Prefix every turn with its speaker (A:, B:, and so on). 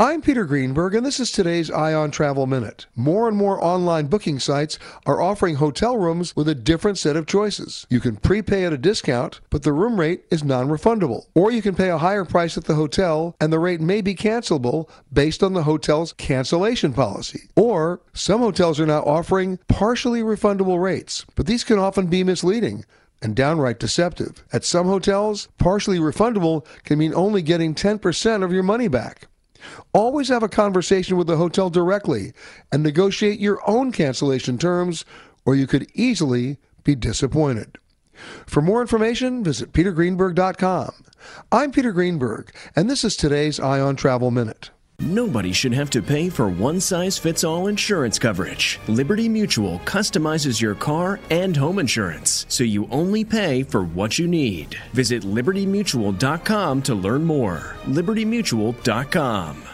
A: I'm Peter Greenberg, and this is today's Eye on Travel Minute. More and more online booking sites are offering hotel rooms with a different set of choices. You can prepay at a discount, but the room rate is non refundable. Or you can pay a higher price at the hotel, and the rate may be cancelable based on the hotel's cancellation policy. Or some hotels are now offering partially refundable rates, but these can often be misleading and downright deceptive. At some hotels, partially refundable can mean only getting 10% of your money back. Always have a conversation with the hotel directly and negotiate your own cancellation terms, or you could easily be disappointed. For more information, visit petergreenberg.com. I'm Peter Greenberg, and this is today's Eye on Travel Minute.
B: Nobody should have to pay for one size fits all insurance coverage. Liberty Mutual customizes your car and home insurance, so you only pay for what you need. Visit libertymutual.com to learn more. libertymutual.com.